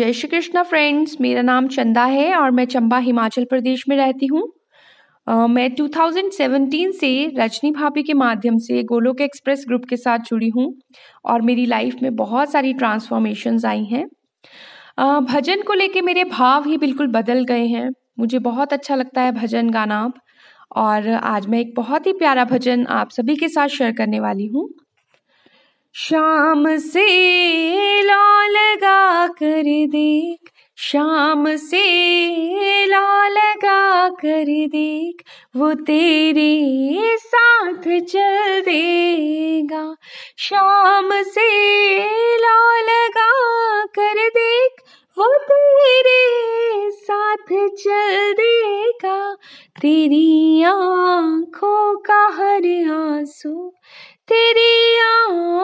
जय श्री कृष्णा फ्रेंड्स मेरा नाम चंदा है और मैं चंबा हिमाचल प्रदेश में रहती हूँ। मैं 2017 से रजनी भाभी के माध्यम से गोलोक एक्सप्रेस ग्रुप के साथ जुड़ी हूँ और मेरी लाइफ में बहुत सारी ट्रांसफॉर्मेशंस आई हैं। भजन को लेके मेरे भाव ही बिल्कुल बदल गए हैं। मुझे बहुत अच्छा लगता है भजन गाना और आज मैं एक बहुत ही प्यारा भजन आप सभी के साथ शेयर करने वाली हूँ। शाम से लौ लगा कर देख, शाम से लौ लगा कर देख, वो तेरे साथ चल देगा। शाम से लौ लगा कर देख, वो तेरे साथ चल देगा। तेरी आँखों का हर आँसू, तेरी आँखों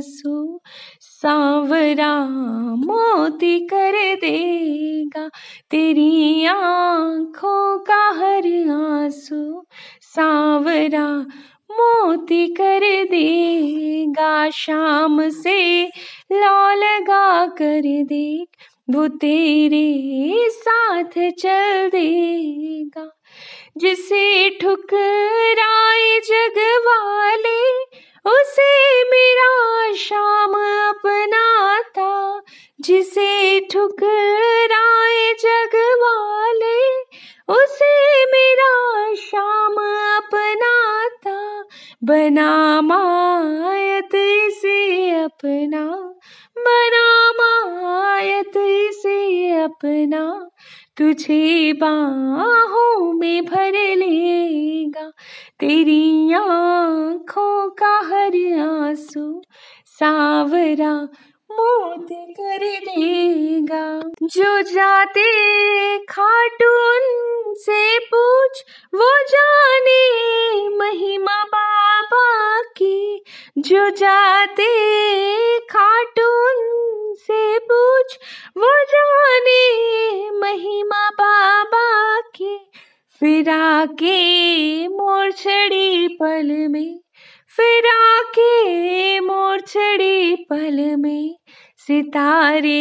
आँसू सांवरा मोती कर देगा। तेरी आँखों का हर आँसू सांवरा मोती कर देगा। शाम से लौ लगा कर देख, वो तेरे साथ चल देगा। जिसे ठुकराए जग वाले, उसे मेरा जिसे ठुकराए जग वाले, उसे मेरा शाम अपना था बना मायत इसे अपना, बना मायत इसे अपना। तुझे बाहों में भर लेगा, तेरी आँखों का हर आँसू। सावरा मोती कर देगा। जो जाते खाटून से पूछ, वो जाने महिमा बाबा की। जो जाते खाटून से पूछ, वो जाने महिमा बाबा की। फिर आके मोर छड़ी पल में फिर आके मोर छड़ी पल में सितारे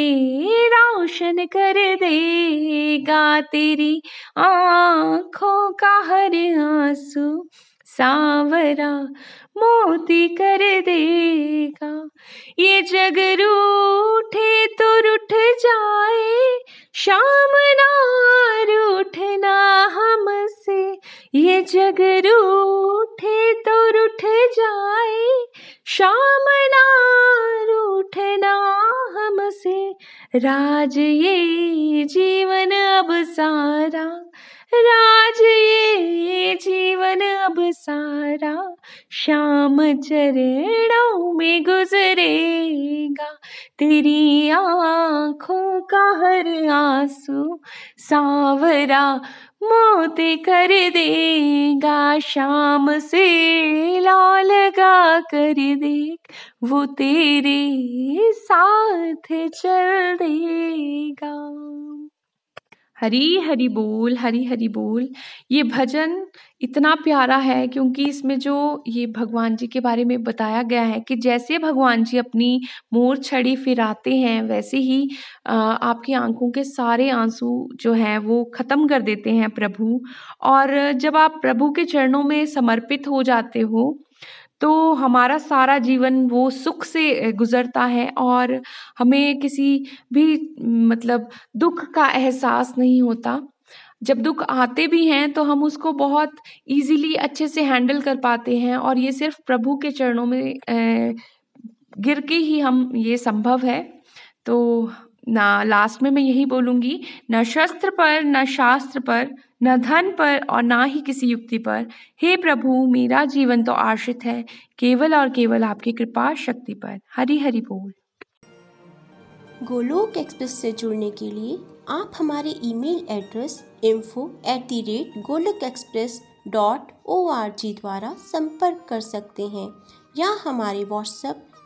रोशन कर देगा तेरी आँखों का हर आँसू सांवरा मोती कर देगा। ये जग रूठे तो रुठ जाए, शाम ना रूठना हमसे। ये जग रूठे तो रुठ जाए शाम ना हमसे। राज ये जीवन अब सारा राज ये जीवन अब सारा। शाम चरणों में गुजरेगा, तेरी आँखों का हर आँसू सांवरा मोती कर देगा। शाम से लौ लगा कर देख, वो तेरे साथ चल देगा। हरी हरी बोल, हरी हरी बोल। ये भजन इतना प्यारा है क्योंकि इसमें जो ये भगवान जी के बारे में बताया गया है कि जैसे भगवान जी अपनी मोर छड़ी फिराते हैं, वैसे ही आपकी आँखों के सारे आँसू जो हैं वो ख़त्म कर देते हैं प्रभु। और जब आप प्रभु के चरणों में समर्पित हो जाते हो तो हमारा सारा जीवन वो सुख से गुज़रता है और हमें किसी भी मतलब दुख का एहसास नहीं होता। जब दुख आते भी हैं तो हम उसको बहुत ईज़िली अच्छे से हैंडल कर पाते हैं और ये सिर्फ़ प्रभु के चरणों में गिर के ही हम, ये संभव है। तो ना लास्ट में मैं यही बोलूँगी, न शस्त्र पर, न शास्त्र पर, न धन पर और ना ही किसी युक्ति पर। हे प्रभु, मेरा जीवन तो आश्रित है, केवल और केवल आपकी कृपा शक्ति पर। हरी हरी बोल। गोलोक एक्सप्रेस से जुड़ने के लिए आप हमारे email address info at the rate Golok express dot O R G द्वारा संपर्क कर सकते हैं या हमारे WhatsApp